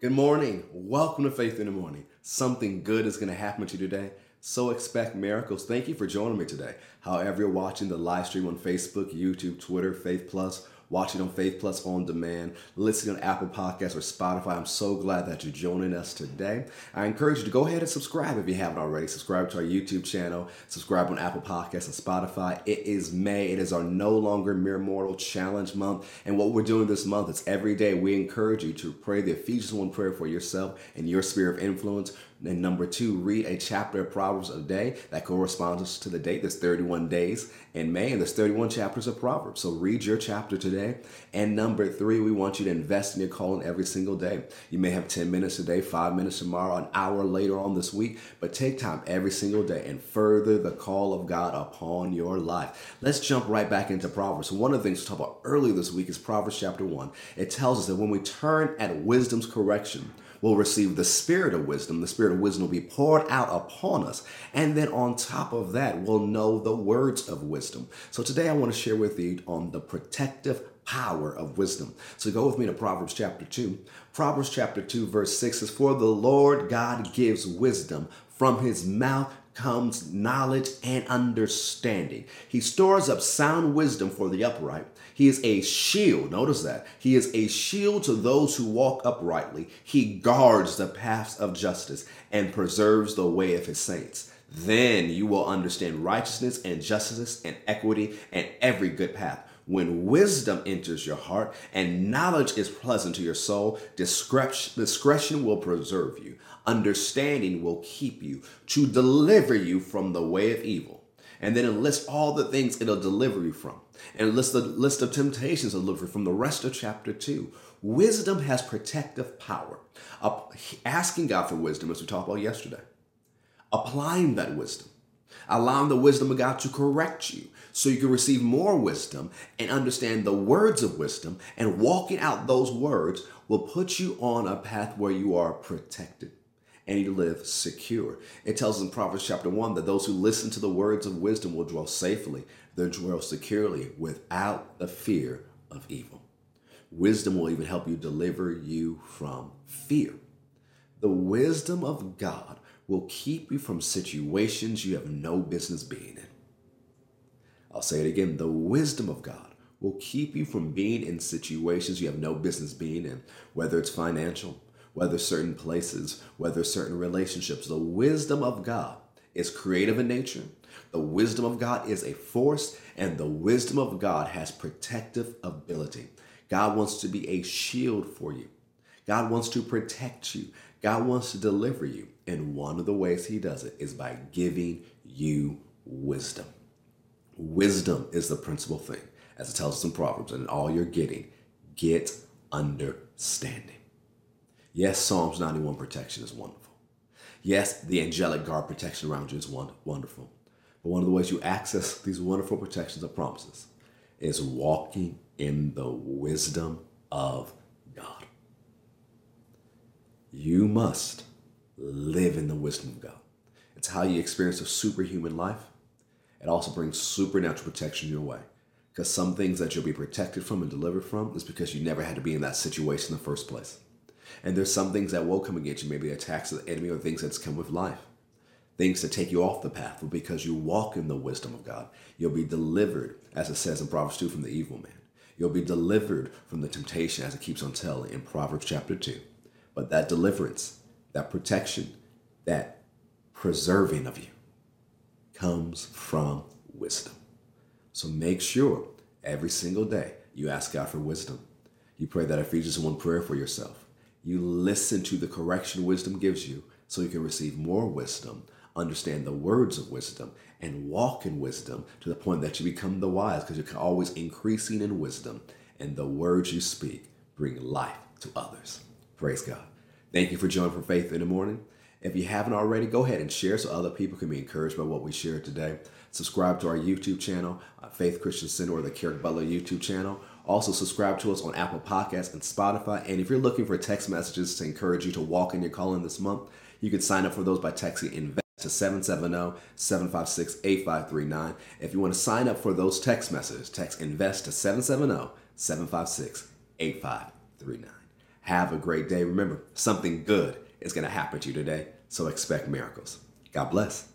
Good morning. Welcome to Faith in the Morning. Something good is going to happen to you today. So expect miracles. Thank you for joining me today. However, you're watching the live stream on Facebook, YouTube, Twitter, Faith Plus, watching on Faith Plus on demand, listening on Apple Podcasts or Spotify. I'm so glad that you're joining us today. I encourage you to go ahead and subscribe if you haven't already. Subscribe to our YouTube channel, subscribe on Apple Podcasts and Spotify. It is May. It is our No Longer Mere Mortal Challenge month. And what we're doing this month is every day we encourage you to pray the Ephesians 1 prayer for yourself and your sphere of influence. And number two, read a chapter of Proverbs a day that corresponds to the date. There's 31 days in May, and there's 31 chapters of Proverbs. So read your chapter today. And number three, we want you to invest in your calling every single day. You may have 10 minutes today, five minutes tomorrow, an hour later on this week, but take time every single day and further the call of God upon your life. Let's jump right back into Proverbs. One of the things to talk about earlier this week is Proverbs chapter one. It tells us that when we turn at wisdom's correction, will receive the spirit of wisdom. The spirit of wisdom will be poured out upon us. And then on top of that, we'll know the words of wisdom. So today I want to share with you on the protective power of wisdom. So go with me to Proverbs chapter 2. Proverbs chapter 2, verse 6 says, For the Lord God gives wisdom. From his mouth comes knowledge and understanding. He stores up sound wisdom for the upright. He is a shield. Notice that. He is a shield to those who walk uprightly. He guards the paths of justice and preserves the way of his saints. Then you will understand righteousness and justice and equity and every good path. When wisdom enters your heart and knowledge is pleasant to your soul, discretion will preserve you. Understanding will keep you to deliver you from the way of evil. And then it lists all the things it'll deliver you from. And list the list of temptations it'll deliver from the rest of chapter 2. Wisdom has protective power. asking God for wisdom, as we talked about yesterday. Applying that wisdom allowing the wisdom of God to correct you so you can receive more wisdom and understand the words of wisdom. And walking out those words will put you on a path where you are protected and you live secure. It tells us in Proverbs chapter 1 that those who listen to the words of wisdom will dwell safely, they'll dwell securely without the fear of evil. Wisdom will even help you deliver you from fear. The wisdom of God will keep you from situations you have no business being in. I'll say it again the wisdom of God will keep you from being in situations you have no business being in, whether it's financial, whether certain places, whether certain relationships. The wisdom of God is creative in nature. The wisdom of God is a force, and the wisdom of God has protective ability. God wants to be a shield for you. God wants to protect you. God wants to deliver you. And one of the ways he does it is by giving you wisdom. Wisdom is the principal thing, as it tells us in Proverbs, and all you're getting, get understanding. Yes, Psalms 91 protection is wonderful. Yes, the angelic guard protection around you is wonderful. But one of the ways you access these wonderful protections and promises is walking in the wisdom of. You must live in the wisdom of God. It's how you experience a superhuman life. It also brings supernatural protection your way. Because some things that you'll be protected from and delivered from is because you never had to be in that situation in the first place. And there's some things that will come against you, maybe attacks of the enemy or things that's come with life. Things that take you off the path, but because you walk in the wisdom of God, you'll be delivered, as it says in Proverbs 2, from the evil man. You'll be delivered from the temptation, as it keeps on telling in Proverbs chapter 2. But that deliverance, that protection, that preserving of you comes from wisdom. So make sure every single day you ask God for wisdom. You pray that Ephesians 1 prayer for yourself. You listen to the correction wisdom gives you so you can receive more wisdom, understand the words of wisdom, and walk in wisdom to the point that you become the wise because you're always increasing in wisdom and the words you speak bring life to others. Praise God. Thank you for joining for Faith in the Morning. If you haven't already, go ahead and share so other people can be encouraged by what we share today. Subscribe to our YouTube channel, uh, Faith Christian Center, or the Kerrick Butler YouTube channel. Also, subscribe to us on Apple Podcasts and Spotify. And if you're looking for text messages to encourage you to walk in your calling this month, you can sign up for those by texting INVEST to 770-756-8539. If you want to sign up for those text messages, text INVEST to 770-756-8539. Have a great day. Remember, something good is going to happen to you today. So expect miracles. God bless.